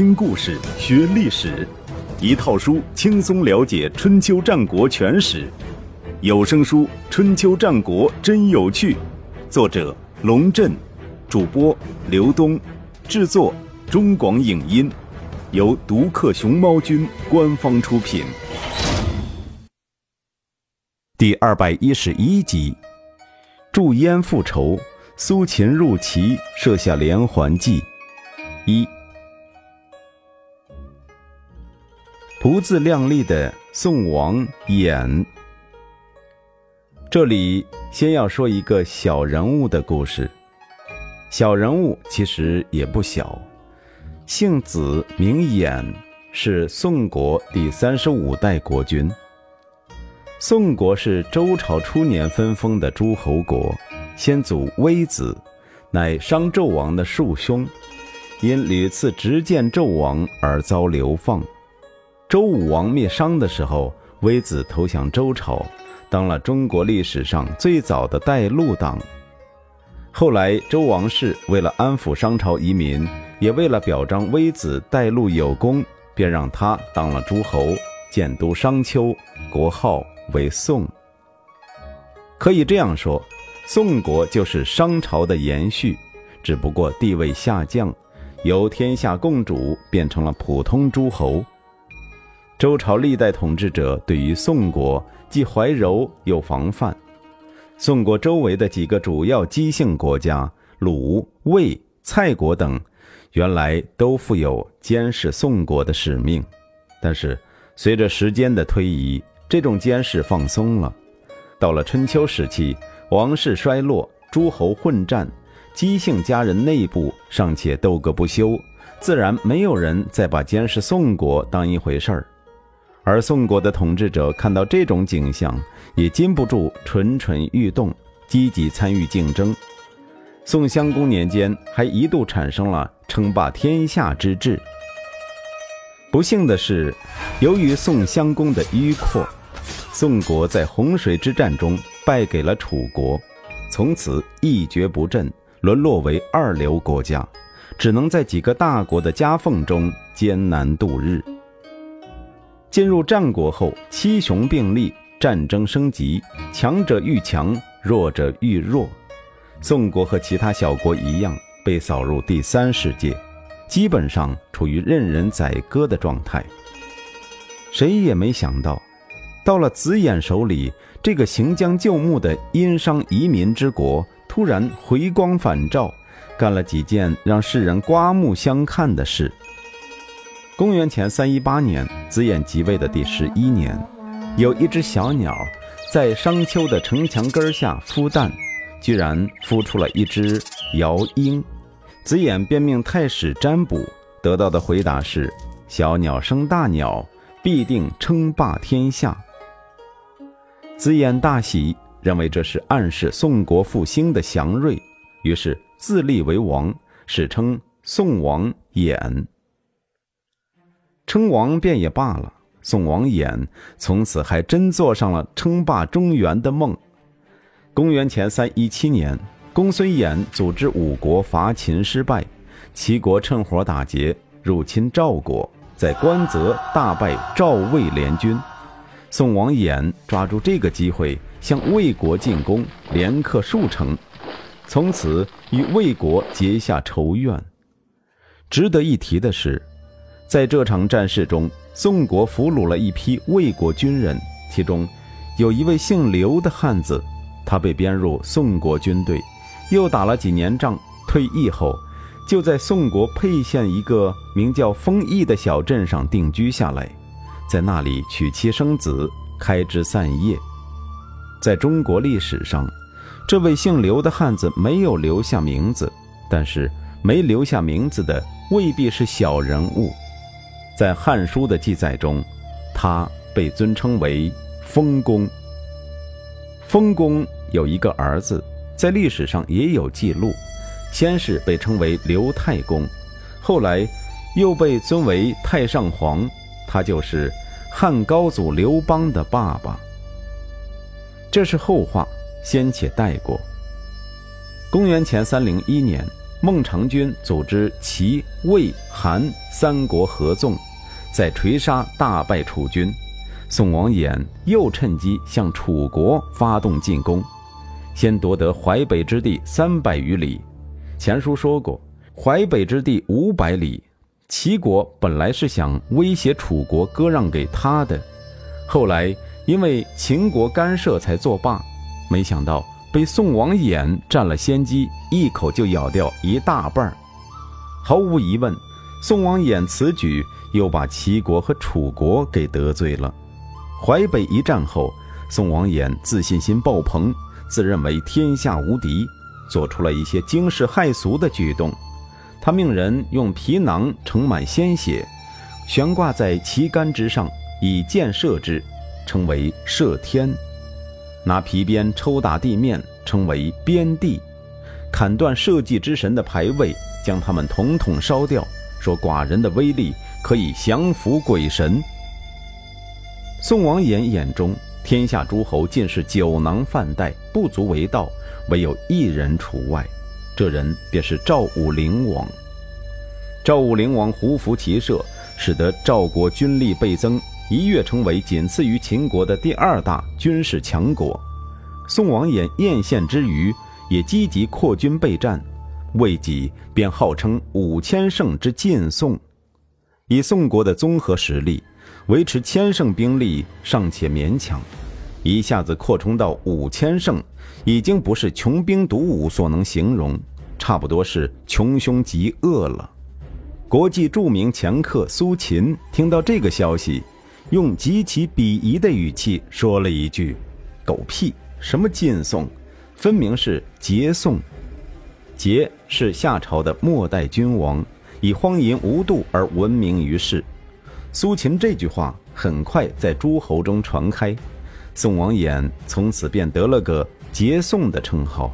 听故事学历史，一套书轻松了解春秋战国全史。有声书《春秋战国真有趣》，作者龙震，主播刘东，制作中广影音，由独克熊猫君官方出品。第二百一十一集：祝燕复仇，苏秦入齐，设下连环计。一。不自量力的宋王衍。这里先要说一个小人物的故事。小人物其实也不小，姓子名衍，是宋国第三十五代国君。宋国是周朝初年分封的诸侯国，先祖微子，乃商纣王的庶兄，因屡次直谏纣王而遭流放。周武王灭商的时候，微子投降周朝，当了中国历史上最早的带路党。后来周王室为了安抚商朝遗民，也为了表彰微子带路有功，便让他当了诸侯，建都商丘，国号为宋。可以这样说，宋国就是商朝的延续，只不过地位下降，由天下共主变成了普通诸侯。周朝历代统治者对于宋国既怀柔又防范，宋国周围的几个主要姬姓国家鲁、魏、蔡国等，原来都负有监视宋国的使命，但是随着时间的推移，这种监视放松了。到了春秋时期，王室衰落，诸侯混战，姬姓家人内部尚且斗个不休，自然没有人再把监视宋国当一回事儿。而宋国的统治者看到这种景象，也禁不住蠢蠢欲动，积极参与竞争。宋襄公年间，还一度产生了称霸天下之志。不幸的是，由于宋襄公的迂阔，宋国在洪水之战中败给了楚国，从此一蹶不振，沦落为二流国家，只能在几个大国的夹缝中艰难度日。进入战国后，七雄并立，战争升级，强者愈强，弱者愈弱。宋国和其他小国一样，被扫入第三世界，基本上处于任人宰割的状态。谁也没想到，到了子衍手里，这个行将就木的殷商移民之国，突然回光返照，干了几件让世人刮目相看的事。公元前三一八年，子衍即位的第十一年，有一只小鸟在商丘的城墙根下孵蛋，居然孵出了一只鹞鹰。子衍便命太史占卜，得到的回答是：小鸟生大鸟，必定称霸天下。子衍大喜，认为这是暗示宋国复兴的祥瑞，于是自立为王，史称宋王衍。称王便也罢了，宋王衍从此还真做上了称霸中原的梦。公元前三一七年，公孙衍组织五国伐秦失败，齐国趁火打劫入侵赵国，在关泽大败赵魏联军。宋王衍抓住这个机会向魏国进攻，连克数城，从此与魏国结下仇怨。值得一提的是。在这场战事中，宋国俘虏了一批魏国军人，其中有一位姓刘的汉子，他被编入宋国军队，又打了几年仗，退役后就在宋国沛县一个名叫丰邑的小镇上定居下来，在那里娶妻生子，开枝散叶。在中国历史上，这位姓刘的汉子没有留下名字，但是没留下名字的未必是小人物。在《汉书》的记载中，他被尊称为封公。封公有一个儿子，在历史上也有记录，先是被称为刘太公，后来又被尊为太上皇，他就是汉高祖刘邦的爸爸。这是后话，先且带过。公元前三零一年，孟尝君组织齐、魏、韩三国合纵，在垂沙大败楚军。宋王衍又趁机向楚国发动进攻，先夺得淮北之地三百余里。前书说过，淮北之地五百里，齐国本来是想威胁楚国割让给他的，后来因为秦国干涉才作罢，没想到被宋王衍占了先机，一口就咬掉一大半毫无疑问，宋王衍此举又把齐国和楚国给得罪了。淮北一战后，宋王衍自信心爆棚，自认为天下无敌，做出了一些惊世骇俗的举动。他命人用皮囊盛满鲜血，悬挂在旗杆之上，以箭射之，称为射天；拿皮鞭抽打地面，称为鞭地；砍断社稷之神的牌位，将他们统统烧掉，说寡人的威力可以降服鬼神。宋王衍眼中，天下诸侯尽是酒囊饭袋，不足为道，唯有一人除外，这人便是赵武灵王。赵武灵王胡服骑射，使得赵国军力倍增，一跃成为仅次于秦国的第二大军事强国。宋王衍艳羡之余，也积极扩军备战，未几便号称五千胜之晋宋。以宋国的综合实力。维持千胜兵力尚且勉强，一下子扩充到五千胜，已经不是穷兵黩武所能形容，差不多是穷凶极恶了。国际著名强客苏秦听到这个消息，用极其鄙夷的语气说了一句：“狗屁！什么晋宋，分明是劫宋。劫是夏朝的末代君王，以荒淫无度而闻名于世。”苏秦这句话很快在诸侯中传开，宋王衍从此便得了个“桀宋”的称号。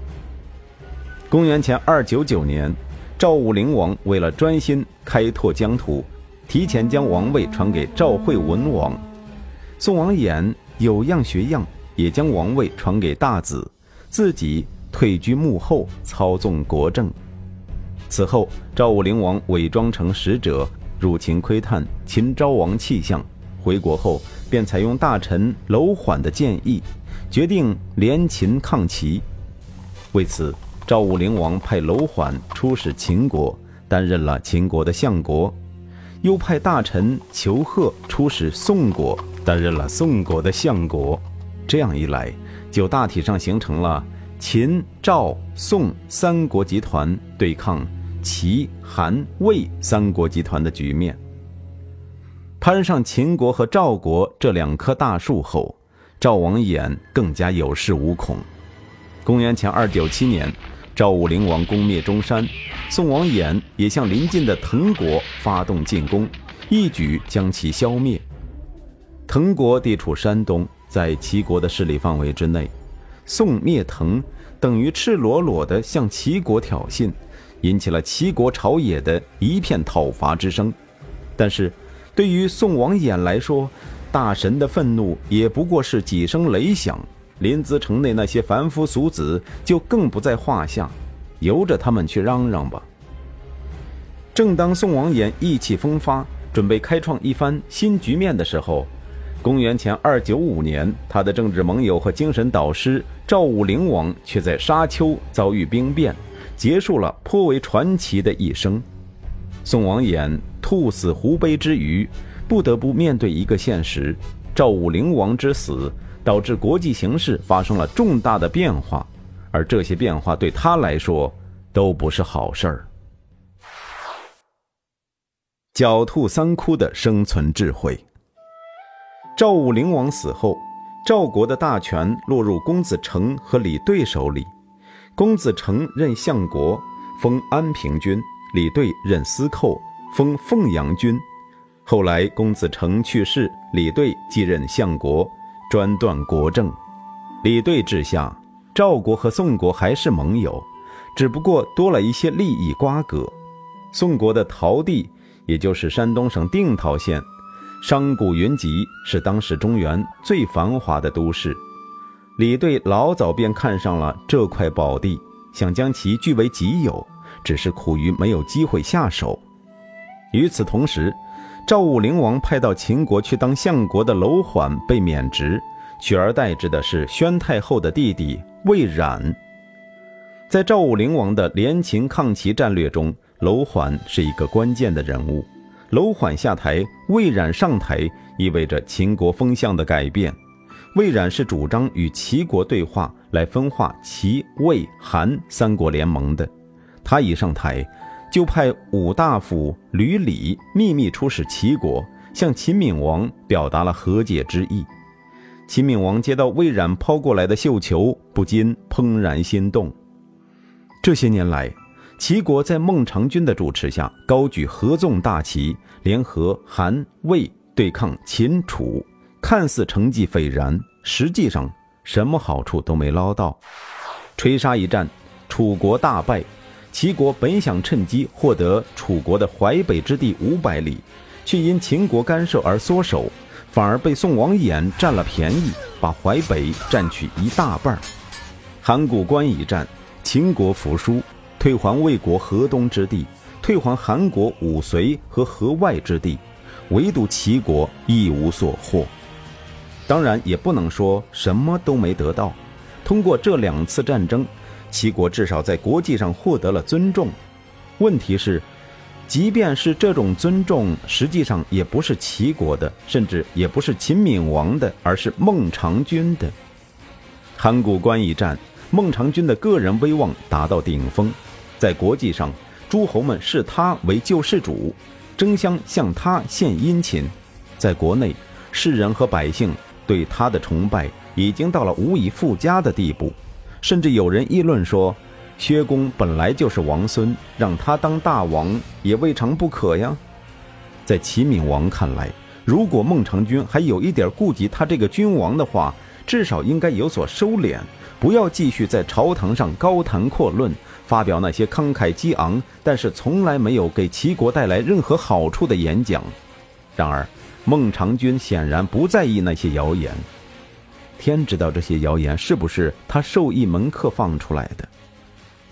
公元前二九九年，赵武灵王为了专心开拓疆土，提前将王位传给赵惠文王。宋王衍有样学样，也将王位传给大子，自己退居幕后操纵国政。此后，赵武灵王伪装成使者。入秦窥探秦昭王气象，回国后便采用大臣楼缓的建议，决定联秦抗齐。为此，赵武灵王派楼缓出使秦国，担任了秦国的相国；又派大臣裘贺出使宋国，担任了宋国的相国。这样一来，就大体上形成了秦、赵、宋三国集团对抗。齐、韩、魏三国集团的局面。攀上秦国和赵国这两棵大树后，赵王衍更加有恃无恐。公元前二九七年，赵武灵王攻灭中山，宋王衍也向邻近的滕国发动进攻，一举将其消灭。滕国地处山东，在齐国的势力范围之内，宋灭滕等于赤裸裸地向齐国挑衅。引起了齐国朝野的一片讨伐之声，但是，对于宋王衍来说，大神的愤怒也不过是几声雷响，临淄城内那些凡夫俗子就更不在话下，由着他们去嚷嚷吧。正当宋王衍意气风发，准备开创一番新局面的时候，公元前二九五年，他的政治盟友和精神导师赵武灵王却在沙丘遭遇兵变。结束了颇为传奇的一生，宋王衍兔死狐悲之余，不得不面对一个现实：赵武灵王之死导致国际形势发生了重大的变化，而这些变化对他来说都不是好事儿。狡兔三窟的生存智慧。赵武灵王死后，赵国的大权落入公子成和李兑手里。公子成任相国，封安平君；李兑任司寇，封凤阳君。后来公子成去世，李兑继任相国，专断国政。李兑治下，赵国和宋国还是盟友，只不过多了一些利益瓜葛。宋国的陶地，也就是山东省定陶县，商贾云集，是当时中原最繁华的都市。李队老早便看上了这块宝地，想将其据为己有，只是苦于没有机会下手。与此同时，赵武灵王派到秦国去当相国的楼缓被免职，取而代之的是宣太后的弟弟魏冉。在赵武灵王的联秦抗齐战略中，楼缓是一个关键的人物。楼缓下台，魏冉上台，意味着秦国风向的改变。魏冉是主张与齐国对话，来分化齐、魏、韩三国联盟的。他一上台。就派五大夫吕礼秘密出使齐国，向秦闵王表达了和解之意。秦闵王接到魏冉抛过来的绣球，不禁怦然心动。这些年来，齐国在孟尝君的主持下，高举合纵大旗，联合韩、魏对抗秦、楚，看似成绩斐然，实际上什么好处都没捞到。垂沙一战，楚国大败。齐国本想趁机获得楚国的淮北之地五百里，却因秦国干涉而缩手，反而被宋王衍占了便宜，把淮北占去一大半。函谷关一战，秦国服输，退还魏国河东之地，退还韩国武绥和河外之地，唯独齐国一无所获。当然，也不能说什么都没得到。通过这两次战争。齐国至少在国际上获得了尊重，问题是，即便是这种尊重，实际上也不是齐国的，甚至也不是秦闵王的，而是孟尝君的。函谷关一战，孟尝君的个人威望达到顶峰，在国际上，诸侯们视他为救世主，争相向他献殷勤；在国内，世人和百姓对他的崇拜已经到了无以复加的地步。甚至有人议论说，薛公本来就是王孙，让他当大王也未尝不可呀。在齐闵王看来，如果孟尝君还有一点顾及他这个君王的话，至少应该有所收敛，不要继续在朝堂上高谈阔论，发表那些慷慨激昂但是从来没有给齐国带来任何好处的演讲。然而，孟尝君显然不在意那些谣言。天知道这些谣言是不是他授意门客放出来的，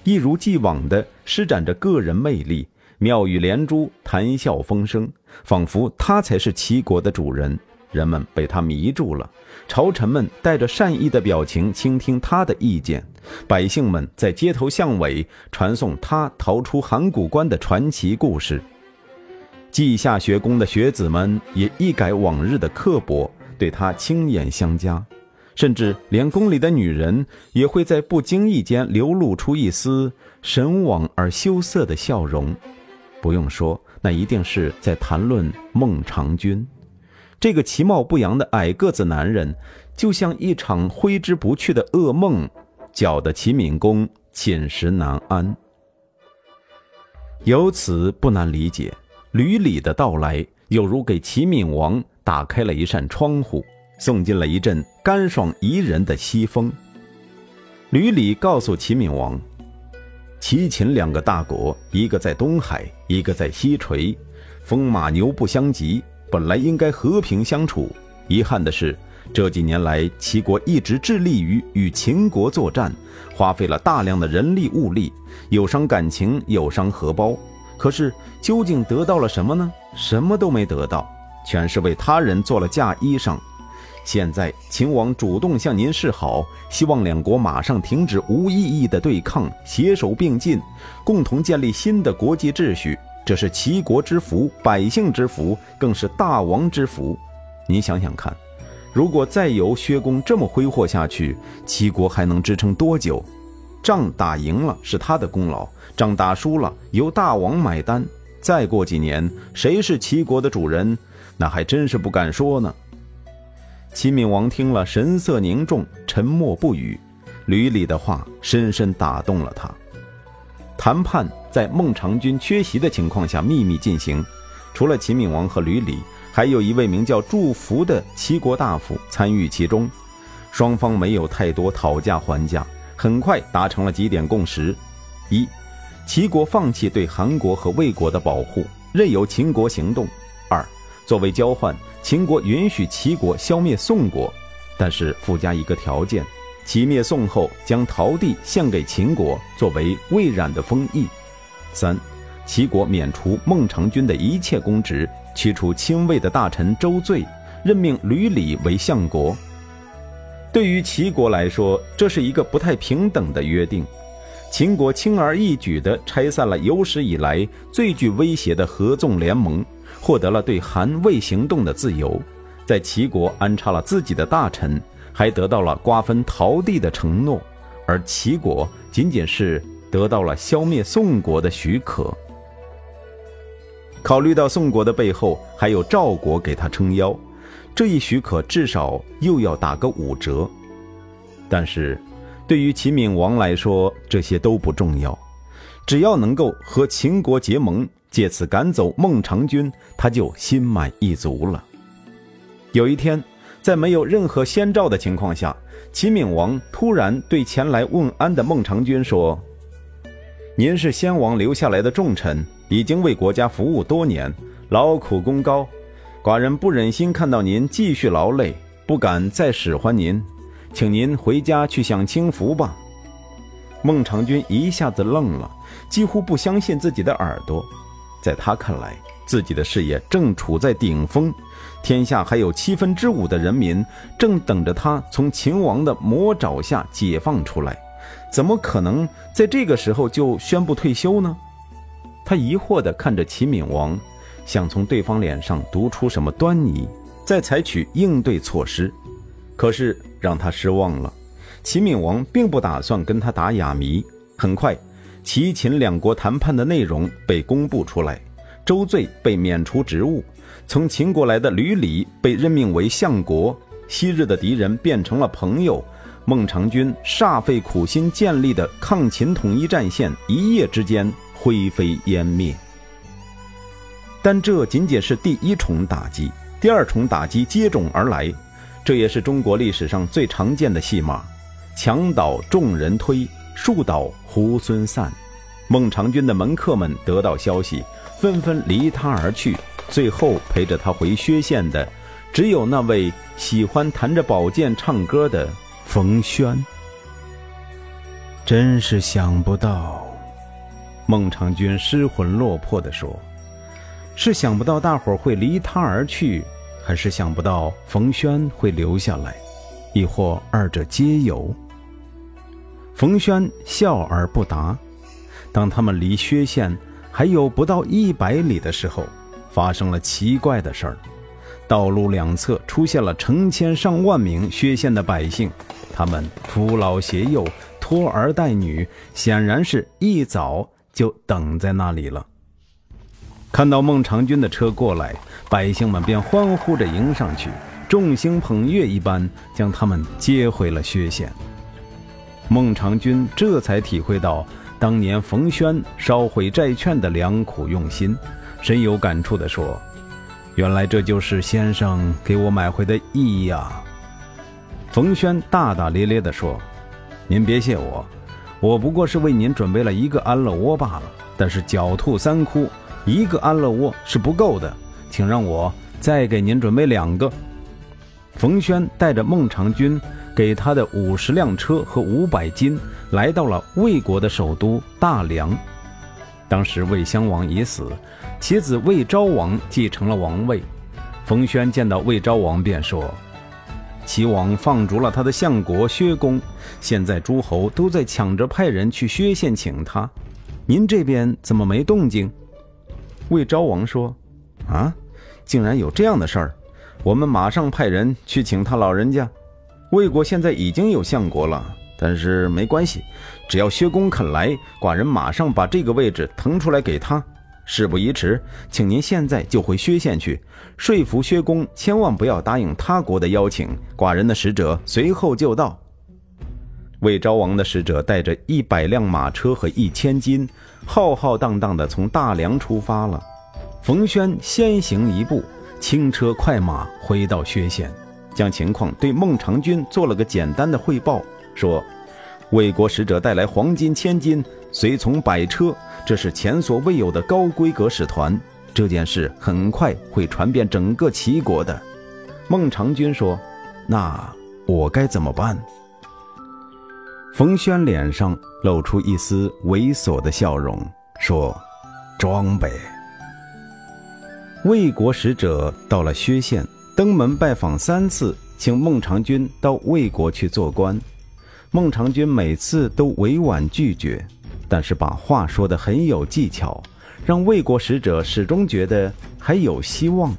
一如既往地施展着个人魅力，妙语连珠，谈笑风生，仿佛他才是齐国的主人。人们被他迷住了，朝臣们带着善意的表情倾听他的意见，百姓们在街头巷尾传颂他逃出函谷关的传奇故事。稷下学宫的学子们也一改往日的刻薄，对他轻眼相加。甚至连宫里的女人也会在不经意间流露出一丝神往而羞涩的笑容，不用说，那一定是在谈论孟尝君。这个其貌不扬的矮个子男人，就像一场挥之不去的噩梦，搅得齐闵公寝食难安。由此不难理解，吕礼的到来，有如给齐闵王打开了一扇窗户。送进了一阵干爽宜人的西风。吕礼告诉齐闵王，齐秦两个大国，一个在东海，一个在西陲，风马牛不相及，本来应该和平相处。遗憾的是，这几年来，齐国一直致力于与秦国作战，花费了大量的人力物力，有伤感情，有伤荷包。可是，究竟得到了什么呢？什么都没得到，全是为他人做了嫁衣裳。现在秦王主动向您示好，希望两国马上停止无意义的对抗，携手并进，共同建立新的国际秩序。这是齐国之福，百姓之福，更是大王之福。您想想看，如果再由薛公这么挥霍下去，齐国还能支撑多久？仗打赢了是他的功劳，仗打输了由大王买单。再过几年，谁是齐国的主人？那还真是不敢说呢。齐闵王听了，神色凝重，沉默不语。吕礼的话深深打动了他。谈判在孟尝君缺席的情况下秘密进行，除了齐闵王和吕礼，还有一位名叫祝福的齐国大夫参与其中。双方没有太多讨价还价，很快达成了几点共识：一，齐国放弃对韩国和魏国的保护，任由秦国行动；二，作为交换。秦国允许齐国消灭宋国，但是附加一个条件：齐灭宋后将陶地献给秦国，作为魏冉的封邑。三，齐国免除孟尝君的一切公职，驱除亲卫的大臣周罪，任命吕礼为相国。对于齐国来说，这是一个不太平等的约定。秦国轻而易举地拆散了有史以来最具威胁的合纵联盟，获得了对韩魏行动的自由，在齐国安插了自己的大臣，还得到了瓜分陶地的承诺，而齐国仅仅是得到了消灭宋国的许可。考虑到宋国的背后还有赵国给他撑腰。这一许可至少又要打个五折，但是，对于秦闵王来说，这些都不重要，只要能够和秦国结盟，借此赶走孟尝君，他就心满意足了。有一天，在没有任何先兆的情况下，秦闵王突然对前来问安的孟尝君说：“您是先王留下来的重臣，已经为国家服务多年，劳苦功高。”寡人不忍心看到您继续劳累，不敢再使唤您，请您回家去享清福吧。孟尝君一下子愣了，几乎不相信自己的耳朵。在他看来，自己的事业正处在顶峰，天下还有七分之五的人民正等着他从秦王的魔爪下解放出来，怎么可能在这个时候就宣布退休呢？他疑惑地看着齐闵王。想从对方脸上读出什么端倪，再采取应对措施，可是让他失望了。齐闵王并不打算跟他打哑谜。很快，齐秦两国谈判的内容被公布出来，周罪被免除职务，从秦国来的吕礼被任命为相国，昔日的敌人变成了朋友。孟尝君煞费苦心建立的抗秦统一战线，一夜之间灰飞烟灭。但这仅仅是第一重打击，第二重打击接踵而来，这也是中国历史上最常见的戏码：墙倒众人推，树倒猢狲散。孟尝君的门客们得到消息，纷纷离他而去，最后陪着他回薛县的，只有那位喜欢弹着宝剑唱歌的冯轩。真是想不到，孟尝君失魂落魄地说。是想不到大伙会离他而去，还是想不到冯轩会留下来，亦或二者皆有？冯轩笑而不答。当他们离薛县还有不到一百里的时候，发生了奇怪的事儿。道路两侧出现了成千上万名薛县的百姓，他们扶老携幼，拖儿带女，显然是一早就等在那里了。看到孟尝君的车过来，百姓们便欢呼着迎上去，众星捧月一般将他们接回了薛县。孟尝君这才体会到当年冯轩烧毁债券的良苦用心，深有感触地说：“原来这就是先生给我买回的意义呀。”冯轩大大咧咧地说：“您别谢我，我不过是为您准备了一个安乐窝罢了。但是狡兔三窟。”一个安乐窝是不够的，请让我再给您准备两个。冯轩带着孟尝君给他的五十辆车和五百金，来到了魏国的首都大梁。当时魏襄王已死，其子魏昭王继承了王位。冯轩见到魏昭王，便说：“齐王放逐了他的相国薛公，现在诸侯都在抢着派人去薛县请他，您这边怎么没动静？”魏昭王说：“啊，竟然有这样的事儿！我们马上派人去请他老人家。魏国现在已经有相国了，但是没关系，只要薛公肯来，寡人马上把这个位置腾出来给他。事不宜迟，请您现在就回薛县去，说服薛公千万不要答应他国的邀请。寡人的使者随后就到。”魏昭王的使者带着一百辆马车和一千金，浩浩荡荡地从大梁出发了。冯轩先行一步，轻车快马回到薛县，将情况对孟尝君做了个简单的汇报，说：“魏国使者带来黄金千金，随从百车，这是前所未有的高规格使团。这件事很快会传遍整个齐国的。”孟尝君说：“那我该怎么办？”冯轩脸上露出一丝猥琐的笑容，说：“装呗。”魏国使者到了薛县，登门拜访三次，请孟尝君到魏国去做官。孟尝君每次都委婉拒绝，但是把话说得很有技巧，让魏国使者始终觉得还有希望。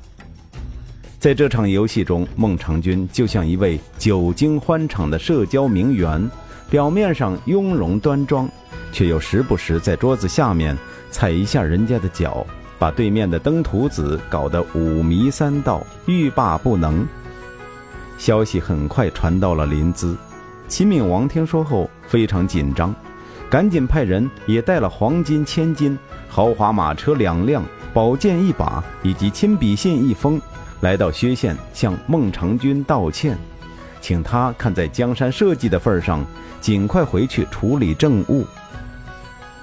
在这场游戏中，孟尝君就像一位久经欢场的社交名媛，表面上雍容端庄，却又时不时在桌子下面踩一下人家的脚。把对面的登徒子搞得五迷三道、欲罢不能。消息很快传到了临淄，秦闵王听说后非常紧张，赶紧派人也带了黄金千斤、豪华马车两辆、宝剑一把以及亲笔信一封，来到薛县向孟尝君道歉，请他看在江山社稷的份上，尽快回去处理政务。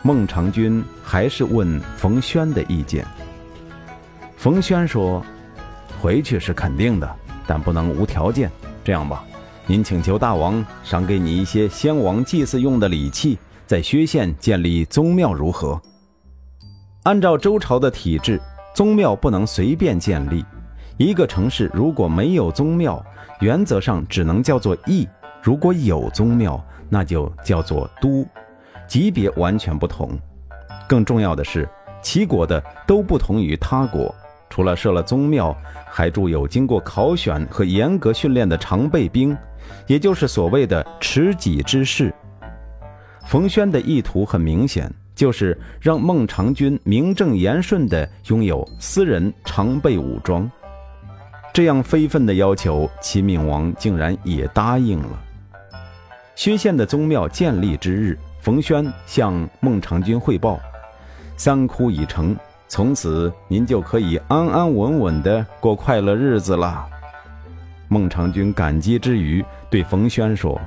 孟尝君还是问冯轩的意见。冯轩说：“回去是肯定的，但不能无条件。这样吧，您请求大王赏给你一些先王祭祀用的礼器，在薛县建立宗庙如何？”按照周朝的体制，宗庙不能随便建立。一个城市如果没有宗庙，原则上只能叫做邑；如果有宗庙，那就叫做都。级别完全不同，更重要的是，齐国的都不同于他国。除了设了宗庙，还驻有经过考选和严格训练的常备兵，也就是所谓的持戟之士。冯轩的意图很明显，就是让孟尝君名正言顺地拥有私人常备武装。这样非分的要求，齐闵王竟然也答应了。薛县的宗庙建立之日。冯轩向孟尝君汇报：“三窟已成，从此您就可以安安稳稳地过快乐日子了。”孟尝君感激之余对冯轩说：“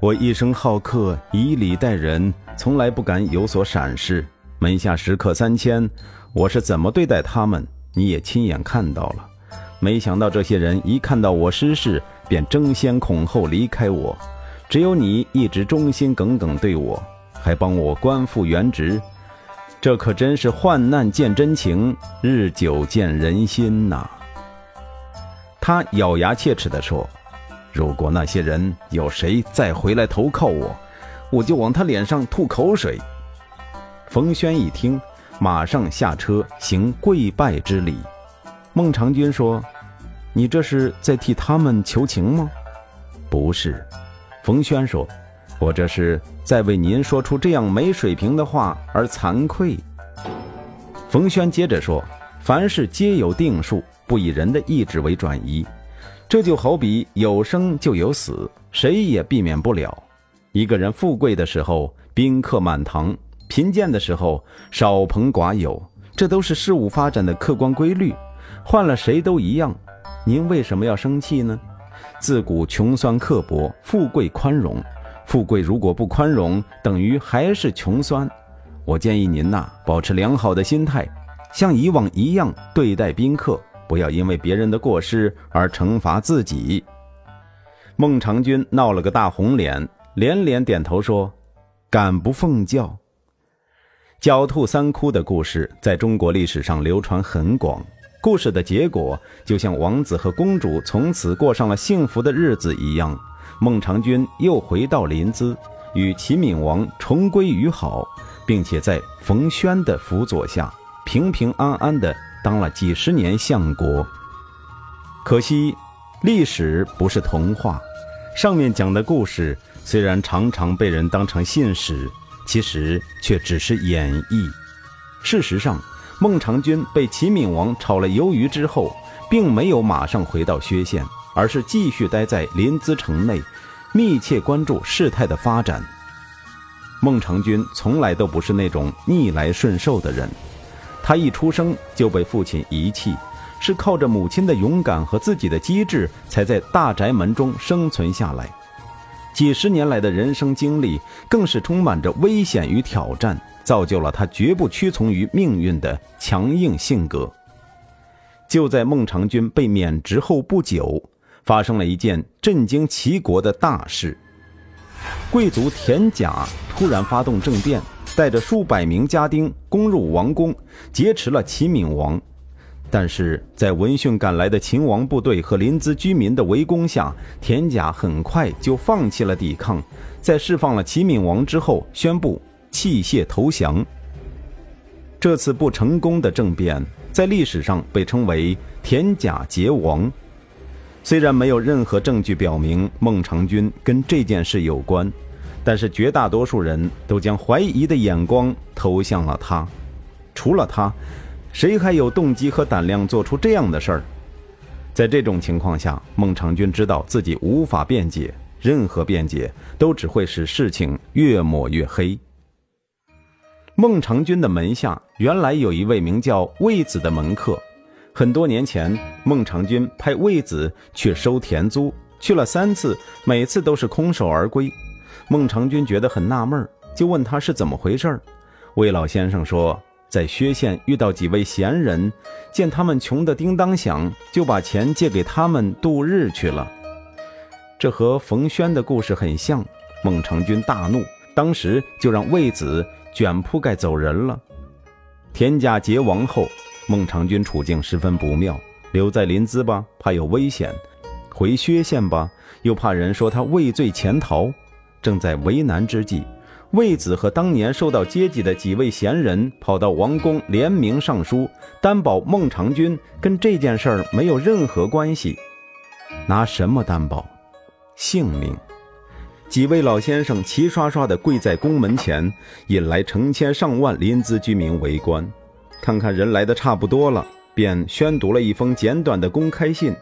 我一生好客，以礼待人，从来不敢有所闪失。门下食客三千，我是怎么对待他们，你也亲眼看到了。没想到这些人一看到我失势，便争先恐后离开我。”只有你一直忠心耿耿对我，还帮我官复原职，这可真是患难见真情，日久见人心呐。他咬牙切齿地说：“如果那些人有谁再回来投靠我，我就往他脸上吐口水。”冯轩一听，马上下车行跪拜之礼。孟尝君说：“你这是在替他们求情吗？”“不是。”冯轩说：“我这是在为您说出这样没水平的话而惭愧。”冯轩接着说：“凡事皆有定数，不以人的意志为转移。这就好比有生就有死，谁也避免不了。一个人富贵的时候宾客满堂，贫贱的时候少朋寡友，这都是事物发展的客观规律。换了谁都一样。您为什么要生气呢？”自古穷酸刻薄，富贵宽容。富贵如果不宽容，等于还是穷酸。我建议您呐，保持良好的心态，像以往一样对待宾客，不要因为别人的过失而惩罚自己。孟尝君闹了个大红脸，连连点头说：“敢不奉教。”狡兔三窟的故事在中国历史上流传很广。故事的结果就像王子和公主从此过上了幸福的日子一样。孟尝君又回到临淄，与齐闵王重归于好，并且在冯轩的辅佐下，平平安安的当了几十年相国。可惜，历史不是童话，上面讲的故事虽然常常被人当成信史，其实却只是演绎。事实上。孟尝君被齐闵王炒了鱿鱼之后，并没有马上回到薛县，而是继续待在临淄城内，密切关注事态的发展。孟尝君从来都不是那种逆来顺受的人，他一出生就被父亲遗弃，是靠着母亲的勇敢和自己的机智，才在大宅门中生存下来。几十年来的人生经历，更是充满着危险与挑战。造就了他绝不屈从于命运的强硬性格。就在孟尝君被免职后不久，发生了一件震惊齐国的大事：贵族田甲突然发动政变，带着数百名家丁攻入王宫，劫持了齐闵王。但是在闻讯赶来的秦王部队和临淄居民的围攻下，田甲很快就放弃了抵抗，在释放了齐闵王之后，宣布弃械投降。这次不成功的政变，在历史上被称为田甲劫王。虽然没有任何证据表明孟尝君跟这件事有关，但是绝大多数人都将怀疑的眼光投向了他。除了他。谁还有动机和胆量做出这样的事儿？在这种情况下，孟尝君知道自己无法辩解，任何辩解都只会使事情越抹越黑。孟尝君的门下原来有一位名叫魏子的门客，很多年前，孟尝君派魏子去收田租，去了三次，每次都是空手而归。孟尝君觉得很纳闷，就问他是怎么回事。魏老先生说。在薛县遇到几位闲人，见他们穷得叮当响，就把钱借给他们度日去了。这和冯轩的故事很像。孟尝君大怒，当时就让魏子卷铺盖走人了。田甲劫亡后，孟尝君处境十分不妙，留在临淄吧，怕有危险；回薛县吧，又怕人说他畏罪潜逃。正在为难之际。魏子和当年受到接济的几位贤人跑到王宫联名上书，担保孟尝君跟这件事儿没有任何关系。拿什么担保？性命。几位老先生齐刷刷地跪在宫门前，引来成千上万临淄居民围观。看看人来的差不多了，便宣读了一封简短的公开信，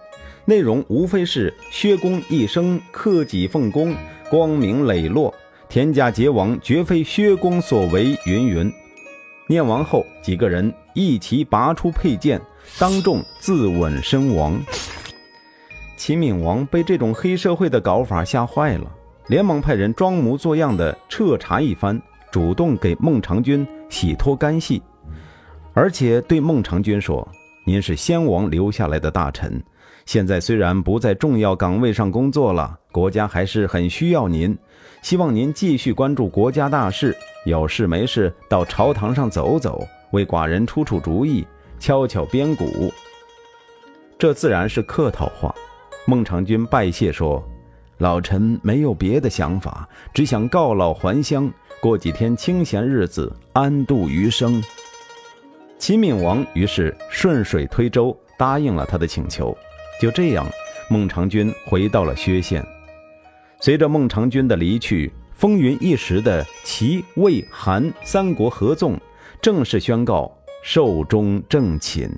内容无非是薛公一生克己奉公，光明磊落。田家劫亡绝非薛公所为，云云。念完后，几个人一齐拔出佩剑，当众自刎身亡。秦闵王被这种黑社会的搞法吓坏了，连忙派人装模作样的彻查一番，主动给孟尝君洗脱干系，而且对孟尝君说：“您是先王留下来的大臣，现在虽然不在重要岗位上工作了，国家还是很需要您。”希望您继续关注国家大事，有事没事到朝堂上走走，为寡人出出主意，敲敲边鼓。这自然是客套话。孟尝君拜谢说：“老臣没有别的想法，只想告老还乡，过几天清闲日子，安度余生。”齐闵王于是顺水推舟，答应了他的请求。就这样，孟尝君回到了薛县。随着孟尝君的离去，风云一时的齐、魏、韩三国合纵正式宣告寿终正寝。